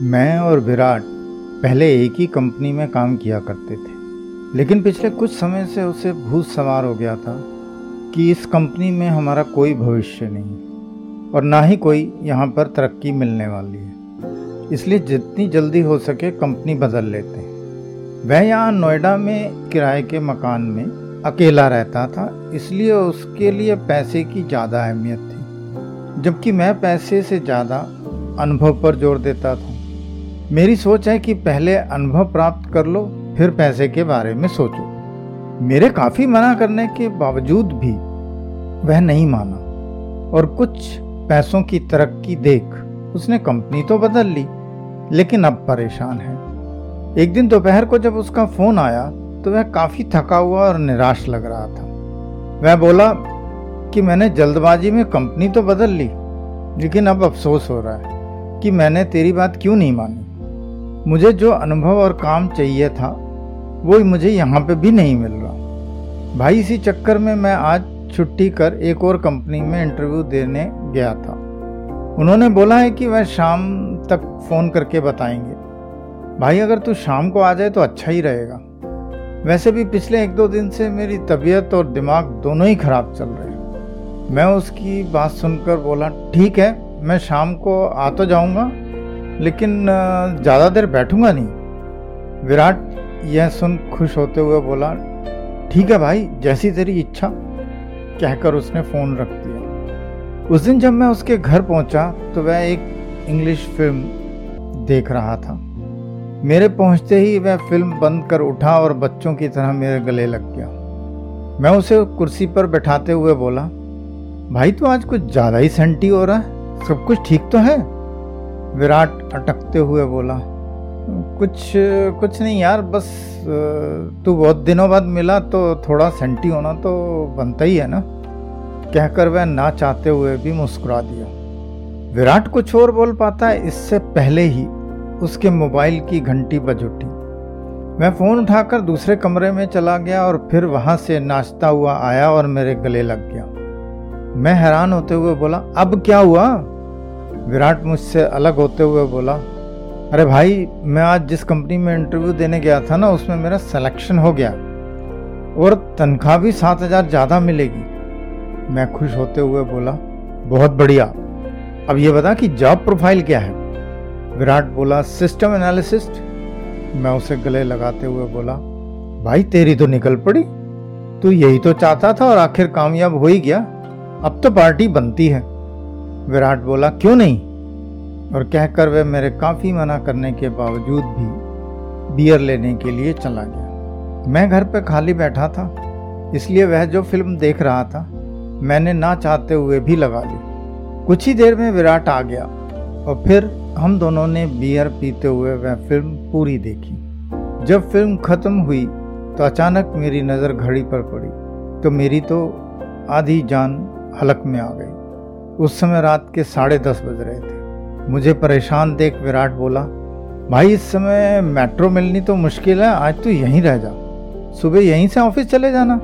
मैं और विराट पहले एक ही कंपनी में काम किया करते थे। लेकिन पिछले कुछ समय से उसे भूत सवार हो गया था कि इस कंपनी में हमारा कोई भविष्य नहीं और ना ही कोई यहाँ पर तरक्की मिलने वाली है। इसलिए जितनी जल्दी हो सके कंपनी बदल लेते हैं। वह यहाँ नोएडा में किराए के मकान में अकेला रहता था, इसलिए उसके लिए पैसे की ज़्यादा अहमियत थी, जबकि मैं पैसे से ज़्यादा अनुभव पर ज़ोर देता था। मेरी सोच है कि पहले अनुभव प्राप्त कर लो, फिर पैसे के बारे में सोचो। मेरे काफ़ी मना करने के बावजूद भी वह नहीं माना। और कुछ पैसों की तरक्की देख उसने कंपनी तो बदल ली, लेकिन अब परेशान है। एक दिन दोपहर को जब उसका फ़ोन आया तो वह काफ़ी थका हुआ और निराश लग रहा था। वह बोला कि मैंने जल्दबाजी में कंपनी तो बदल ली, लेकिन अब अफसोस हो रहा है कि मैंने तेरी बात क्यों नहीं मानी? मुझे जो अनुभव और काम चाहिए था वो मुझे यहाँ पे भी नहीं मिल रहा। भाई, इसी चक्कर में मैं आज छुट्टी कर एक और कंपनी में इंटरव्यू देने गया था। उन्होंने बोला है कि वह शाम तक फ़ोन करके बताएँगे। भाई, अगर तू शाम को आ जाए तो अच्छा ही रहेगा। वैसे भी पिछले एक दो दिन से मेरी तबीयत और दिमाग दोनों ही खराब चल रहे हैं। मैं उसकी बात सुनकर बोला, ठीक है, मैं शाम को आ तो जाऊँगा लेकिन ज़्यादा देर बैठूँगा नहीं। विराट, यह सुन खुश होते हुए बोला, ठीक है भाई, जैसी तेरी इच्छा, कहकर उसने फ़ोन रख दिया। उस दिन जब मैं उसके घर पहुँचा तो वह एक इंग्लिश फ़िल्म देख रहा था। मेरे पहुँचते ही वह फ़िल्म बंद कर उठा और बच्चों की तरह मेरे गले लग गया। मैं उसे कुर्सी पर बैठाते हुए बोला, भाई तो आज कुछ ज़्यादा ही सेंटी हो रहा है। सब कुछ ठीक तो है? विराट अटकते हुए बोला, कुछ कुछ नहीं यार, बस, तू बहुत दिनों बाद मिला तो थोड़ा सेंटी होना तो बनता ही है ना। कहकर वह ना चाहते हुए भी मुस्कुरा दिया। विराट कुछ और बोल पाता है इससे पहले ही उसके मोबाइल की घंटी बज उठी। मैं फ़ोन उठाकर दूसरे कमरे में चला गया और फिर वहाँ से नाचता हुआ, आया और मेरे गले लग गया। मैं हैरान होते हुए बोला, अब क्या हुआ? विराट मुझसे अलग होते हुए बोला, अरे भाई, मैं आज जिस कंपनी में इंटरव्यू देने गया था ना, उसमें मेरा सिलेक्शन हो गया और तनख्वाह भी सात हज़ार ज़्यादा मिलेगी। मैं खुश होते हुए बोला, बहुत बढ़िया। अब ये बता कि जॉब प्रोफ़ाइल क्या है? विराट बोला सिस्टम एनालिसिस्ट मैं उसे गले लगाते हुए बोला, भाई, तेरी तो निकल पड़ी। तू यही तो चाहता था और आखिर कामयाब हो ही गया। अब तो पार्टी बनती है। विराट बोला, क्यों नहीं? और कहकर वह मेरे काफ़ी मना करने के बावजूद भी बियर लेने के लिए चला गया। मैं घर पर खाली बैठा था, इसलिए वह जो फ़िल्म देख रहा था, मैंने ना चाहते हुए भी लगा ली। कुछ ही देर में विराट आ गया और फिर हम दोनों ने बियर पीते हुए वह फ़िल्म पूरी देखी। जब फ़िल्म खत्म हुई तो अचानक मेरी नज़र घड़ी पर पड़ी तो मेरी तो आधी जान हलक में आ गई। उस समय रात के साढ़े दस बज रहे थे। मुझे परेशान देख विराट बोला, भाई, इस समय मेट्रो मिलनी तो मुश्किल है, आज तो यहीं रह जा। सुबह यहीं से ऑफ़िस चले जाना।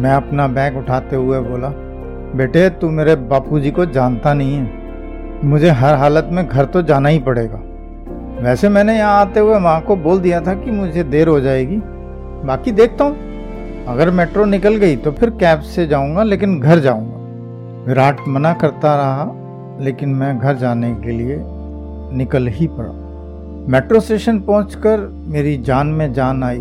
मैं अपना बैग उठाते हुए बोला, बेटे, तू मेरे बापूजी को जानता नहीं है। मुझे हर हालत में घर तो जाना ही पड़ेगा। वैसे मैंने यहाँ आते हुए माँ को बोल दिया था कि मुझे देर हो जाएगी। बाकी देखता हूँ। अगर मेट्रो निकल गई तो फिर कैब से जाऊँगा, लेकिन घर जाऊँगा। विराट मना करता रहा, लेकिन मैं घर जाने के लिए निकल ही पड़ा। मेट्रो स्टेशन पहुंचकर मेरी जान में जान आई।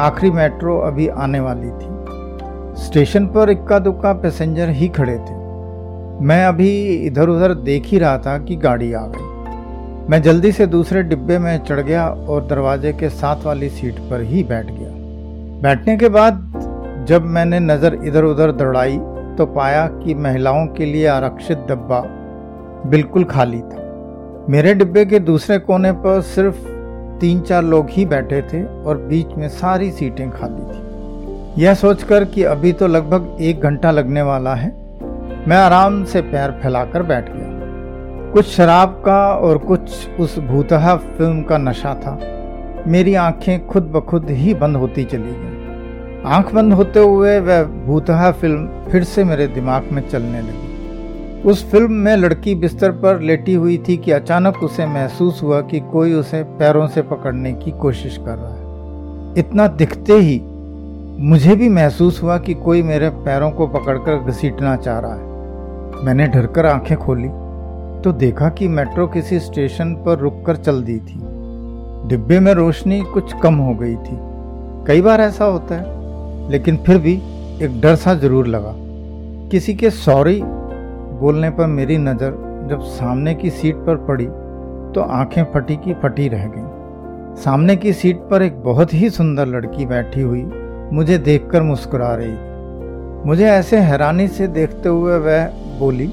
आखिरी मेट्रो अभी आने वाली थी। स्टेशन पर इक्का दुक्का पैसेंजर ही खड़े थे। मैं अभी इधर उधर देख ही रहा था कि गाड़ी आ गई। मैं जल्दी से दूसरे डिब्बे में चढ़ गया और दरवाजे के साथ वाली सीट पर ही बैठ गया। बैठने के बाद जब मैंने नज़र इधर उधर दौड़ाई तो पाया कि महिलाओं के लिए आरक्षित डब्बा बिल्कुल खाली था। मेरे डिब्बे के दूसरे कोने पर सिर्फ़ तीन चार लोग ही बैठे थे और बीच में सारी सीटें खाली थी। यह सोचकर कि अभी तो लगभग एक घंटा लगने वाला है, मैं आराम से पैर फैलाकर बैठ गया। कुछ शराब का और कुछ उस भूतहा फ़िल्म का नशा था। मेरी आँखें खुद ब खुद ही बंद होती चली गई। आँख बंद होते हुए वह भूतहा फ़िल्म फिर से मेरे दिमाग में चलने लगी। उस फ़िल्म में लड़की बिस्तर पर लेटी हुई थी कि अचानक उसे महसूस हुआ कि कोई उसे पैरों से पकड़ने की कोशिश कर रहा है। इतना दिखते ही मुझे भी महसूस हुआ कि कोई मेरे पैरों को पकड़कर घसीटना चाह रहा है। मैंने डरकर आँखें खोली तो देखा कि मेट्रो किसी स्टेशन पर रुककर चल दी थी। डिब्बे में रोशनी कुछ कम हो गई थी। कई बार ऐसा होता है। लेकिन फिर भी एक डर सा ज़रूर लगा। किसी के सॉरी बोलने पर मेरी नज़र जब सामने की सीट पर पड़ी तो आँखें फटी की फटी रह गईं। सामने की सीट पर एक बहुत ही सुंदर लड़की बैठी हुई मुझे देखकर मुस्कुरा रही। मुझे ऐसे हैरानी से देखते हुए वह बोली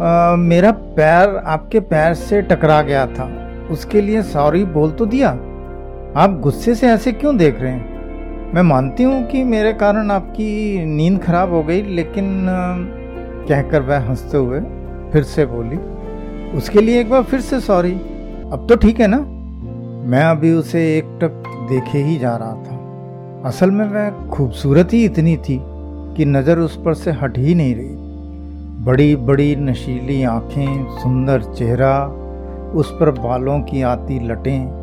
आ, मेरा पैर आपके पैर से टकरा गया था उसके लिए सॉरी बोल तो दिया। आप गुस्से से ऐसे क्यों देख रहे हैं? मैं मानती हूँ कि मेरे कारण आपकी नींद खराब हो गई, लेकिन कहकर वह हँसते हुए फिर से बोली, उसके लिए एक बार फिर से सॉरी। अब तो ठीक है ना? मैं अभी उसे एक टक देखे ही जा रहा था। असल में वह खूबसूरत ही इतनी थी कि नज़र उस पर से हट ही नहीं रही। बड़ी बड़ी नशीली आँखें, सुंदर चेहरा, उस पर बालों की आती लटें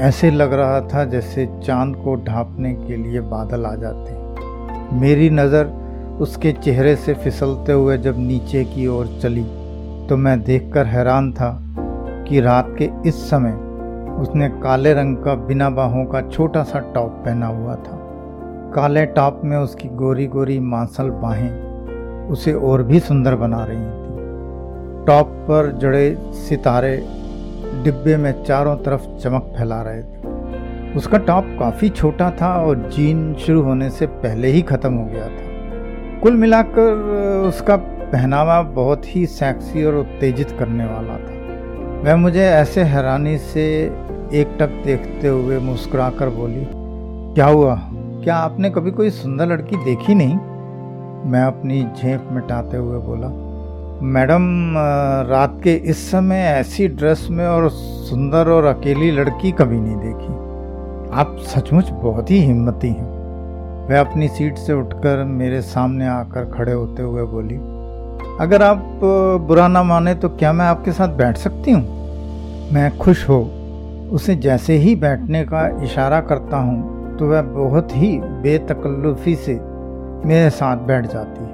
ऐसे लग रहा था जैसे चाँद को ढांपने के लिए बादल आ जाते। मेरी नज़र उसके चेहरे से फिसलते हुए जब नीचे की ओर चली तो मैं देखकर हैरान था कि रात के इस समय उसने काले रंग का बिना बाहों का छोटा सा टॉप पहना हुआ था। काले टॉप में उसकी गोरी गोरी मांसल बाहें उसे और भी सुंदर बना रही थी। टॉप पर जड़े सितारे डिब्बे में चारों तरफ़ चमक फैला रहे थे। उसका टॉप काफ़ी छोटा था और जीन शुरू होने से पहले ही ख़त्म हो गया था। कुल मिलाकर, उसका पहनावा बहुत ही सेक्सी और उत्तेजित करने वाला था। वह मुझे ऐसे हैरानी से एक टक देखते हुए मुस्कुराकर बोली, क्या हुआ? क्या आपने कभी कोई सुंदर लड़की देखी नहीं? मैं अपनी झेप मिटाते हुए बोला मैडम रात के इस समय ऐसी ड्रेस में और सुंदर और अकेली लड़की कभी नहीं देखी। आप सचमुच बहुत ही हिम्मती हैं। वह अपनी सीट से उठकर मेरे सामने आकर खड़े होते हुए बोली, अगर आप बुरा ना माने तो क्या मैं आपके साथ बैठ सकती हूँ? मैं खुश हो, उसे जैसे ही बैठने का इशारा करता हूँ तो वह बहुत ही बेतकल्लुफी से मेरे साथ बैठ जाती है।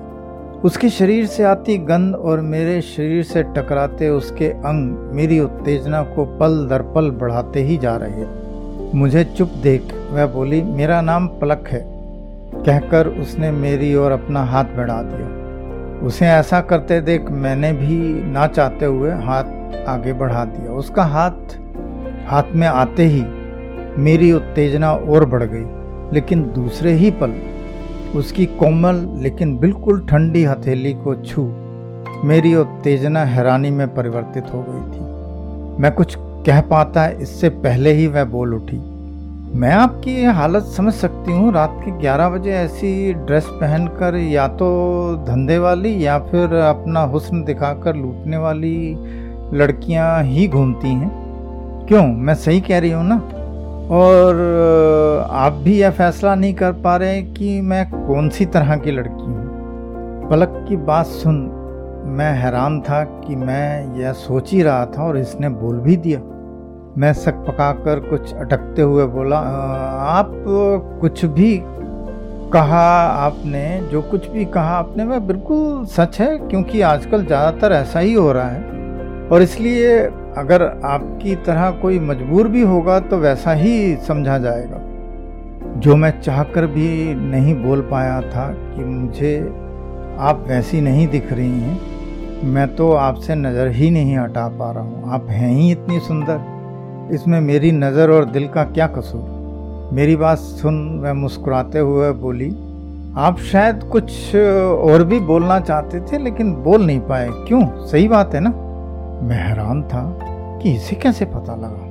उसके शरीर से आती गंध और मेरे शरीर से टकराते उसके अंग मेरी उत्तेजना को पल दर पल बढ़ाते ही जा रहे। मुझे चुप देख वह बोली, मेरा नाम पलक है, कहकर उसने मेरी ओर अपना हाथ बढ़ा दिया। उसे ऐसा करते देख मैंने भी ना चाहते हुए हाथ आगे बढ़ा दिया। उसका हाथ हाथ में आते ही मेरी उत्तेजना और बढ़ गई, लेकिन दूसरे ही पल उसकी कोमल लेकिन बिल्कुल ठंडी हथेली को छू, मेरी उत्तेजना हैरानी में परिवर्तित हो गई थी। मैं कुछ कह पाता, इससे पहले ही वह बोल उठी, मैं आपकी ये हालत समझ सकती हूँ, रात के 11 बजे ऐसी ड्रेस पहनकर या तो धंधे वाली या फिर अपना हुस्न दिखाकर लूटने वाली लड़कियाँ ही घूमती हैं? क्यों? मैं सही कह रही हूँ ना? और आप भी यह फैसला नहीं कर पा रहे कि मैं कौन सी तरह की लड़की हूँ। पलक की बात सुन मैं हैरान था कि मैं यह सोच ही रहा था और इसने बोल भी दिया। मैं सक पकाकर कुछ अटकते हुए बोला आप कुछ भी कहा आपने, जो कुछ भी कहा आपने, वह बिल्कुल सच है क्योंकि आजकल ज़्यादातर ऐसा ही हो रहा है। और इसलिए अगर आपकी तरह कोई मजबूर भी होगा तो वैसा ही समझा जाएगा। जो मैं चाहकर भी नहीं बोल पाया था कि मुझे आप वैसी नहीं दिख रही हैं, मैं तो आपसे नज़र ही नहीं हटा पा रहा हूँ। आप हैं ही इतनी सुंदर। इसमें मेरी नज़र और दिल का क्या कसूर? मेरी बात सुन वह मुस्कुराते हुए बोली, आप शायद कुछ और भी बोलना चाहते थे, लेकिन बोल नहीं पाए। क्यों? सही बात है ना? मैं हैरान था कि इसे कैसे पता लगा।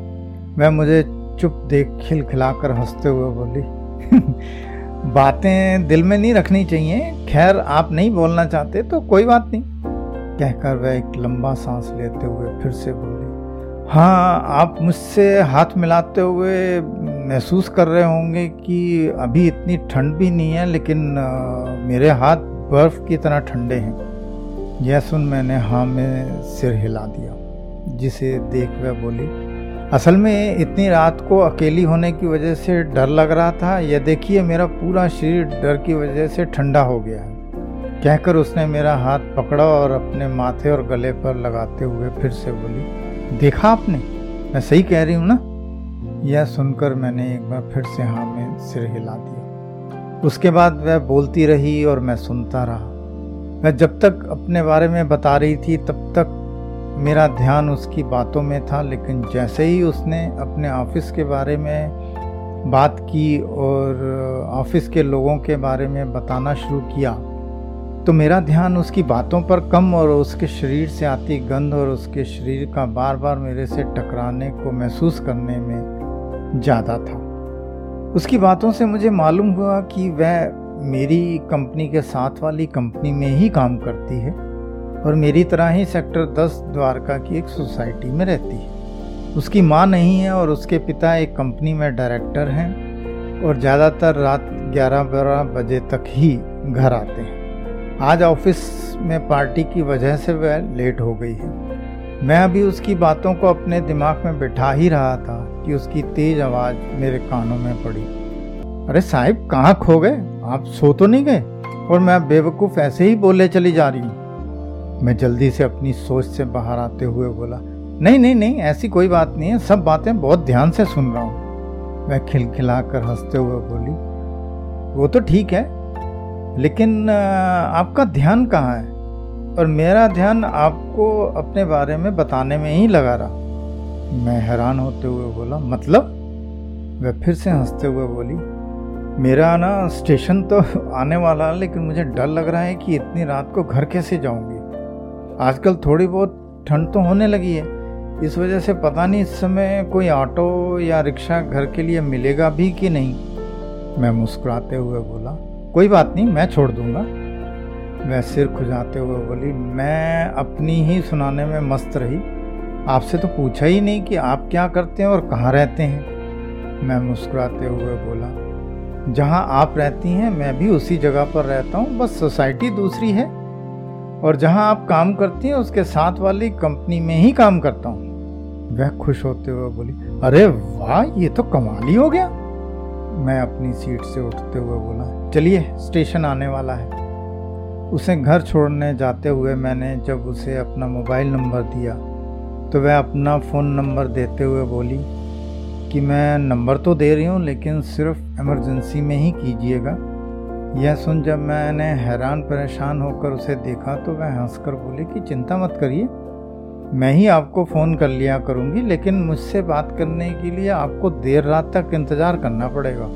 वह मुझे चुप देख खिलखिलाकर हँसते हुए बोली बातें दिल में नहीं रखनी चाहिए। खैर, आप नहीं बोलना चाहते तो कोई बात नहीं। कहकर वह एक लंबा सांस लेते हुए फिर से बोली हाँ आप मुझसे हाथ मिलाते हुए महसूस कर रहे होंगे कि अभी इतनी ठंड भी नहीं है, लेकिन मेरे हाथ बर्फ़ की तरह ठंडे हैं। यह सुन मैंने हाँ में सिर हिला दिया, जिसे देख वह बोली, असल में इतनी रात को अकेली होने की वजह से डर लग रहा था यह देखिए मेरा पूरा शरीर डर की वजह से ठंडा हो गया है। कहकर उसने मेरा हाथ पकड़ा और अपने माथे और गले पर लगाते हुए फिर से बोली, देखा आपने? मैं सही कह रही हूँ ना? यह सुनकर मैंने एक बार फिर से हाँ में सिर हिला दिया। उसके बाद वह बोलती रही और मैं सुनता रहा। मैं जब तक अपने बारे में बता रही थी, तब तक मेरा ध्यान उसकी बातों में था, लेकिन जैसे ही उसने अपने ऑफ़िस के बारे में बात की और ऑफ़िस के लोगों के बारे में बताना शुरू किया तो मेरा ध्यान उसकी बातों पर कम और उसके शरीर से आती गंध और उसके शरीर का बार बार मेरे से टकराने को महसूस करने में ज़्यादा था। उसकी बातों से मुझे मालूम हुआ कि वह मेरी कंपनी के साथ वाली कंपनी में ही काम करती है और मेरी तरह ही सेक्टर 10 द्वारका की एक सोसाइटी में रहती है। उसकी माँ नहीं है और उसके पिता एक कंपनी में डायरेक्टर हैं और ज़्यादातर रात 11-12 बजे तक ही घर आते हैं। आज ऑफ़िस में पार्टी की वजह से वह लेट हो गई है। मैं अभी उसकी बातों को अपने दिमाग में बिठा ही रहा था कि उसकी तेज आवाज़ मेरे कानों में पड़ी। अरे साहिब, कहाँ खो गए? आप सो तो नहीं गए? और मैं बेवकूफ़ ऐसे ही बोले चली जा रही हूँ। मैं जल्दी से अपनी सोच से बाहर आते हुए बोला, नहीं नहीं नहीं, ऐसी कोई बात नहीं है, सब बातें बहुत ध्यान से सुन रहा हूँ। मैं खिलखिलाकर हँसते हुए बोली, वो तो ठीक है, लेकिन आपका ध्यान कहाँ है? और मेरा ध्यान आपको अपने बारे में बताने में ही लगा रहा। मैं हैरान होते हुए बोला मतलब? वह फिर से हँसते हुए बोली मेरा ना स्टेशन तो आने वाला है, लेकिन मुझे डर लग रहा है कि इतनी रात को घर कैसे जाऊँगी। आजकल थोड़ी बहुत ठंड तो होने लगी है। इस वजह से पता नहीं इस समय कोई ऑटो या रिक्शा घर के लिए मिलेगा भी कि नहीं। मैं मुस्कुराते हुए बोला, कोई बात नहीं, मैं छोड़ दूँगा। वह सिर खुजाते हुए बोली, मैं अपनी ही सुनाने में मस्त रही। आपसे तो पूछा ही नहीं कि आप क्या करते हैं और कहाँ रहते हैं? मैं मुस्कुराते हुए बोला जहाँ आप रहती हैं, मैं भी उसी जगह पर रहता हूँ, बस सोसाइटी दूसरी है। और जहाँ आप काम करती हैं, उसके साथ वाली कंपनी में ही काम करता हूँ। वह खुश होते हुए बोली, अरे वाह, ये तो कमाल ही हो गया। मैं अपनी सीट से उठते हुए बोला, चलिए, स्टेशन आने वाला है। उसे घर छोड़ने जाते हुए मैंने जब उसे अपना मोबाइल नंबर दिया तो वह अपना फ़ोन नंबर देते हुए बोली कि मैं नंबर तो दे रही हूँ, लेकिन सिर्फ़ इमरजेंसी में ही कीजिएगा। यह सुन जब मैंने हैरान परेशान होकर उसे देखा तो वह हंसकर बोली कि चिंता मत करिए, मैं ही आपको फ़ोन कर लिया करूँगी, लेकिन मुझसे बात करने के लिए आपको देर रात तक इंतज़ार करना पड़ेगा।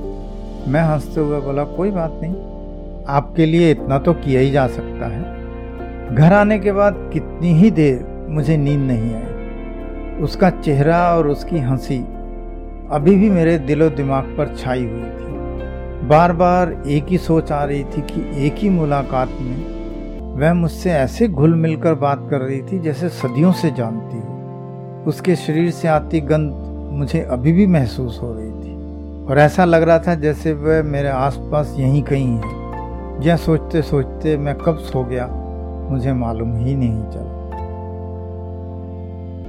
मैं हँसते हुए बोला, कोई बात नहीं, आपके लिए इतना तो किया ही जा सकता है। घर आने के बाद कितनी ही देर मुझे नींद नहीं आई। उसका चेहरा और उसकी हँसी अभी भी मेरे दिलो दिमाग पर छाई हुई थी। बार बार एक ही सोच आ रही थी कि एक ही मुलाकात में वह मुझसे ऐसे घुल मिलकर बात कर रही थी जैसे सदियों से जानती हो। उसके शरीर से आती गंध मुझे अभी भी महसूस हो रही थी। और ऐसा लग रहा था जैसे वह मेरे आसपास यहीं कहीं है। यह सोचते सोचते मैं कब सो गया, मुझे मालूम ही नहीं चला।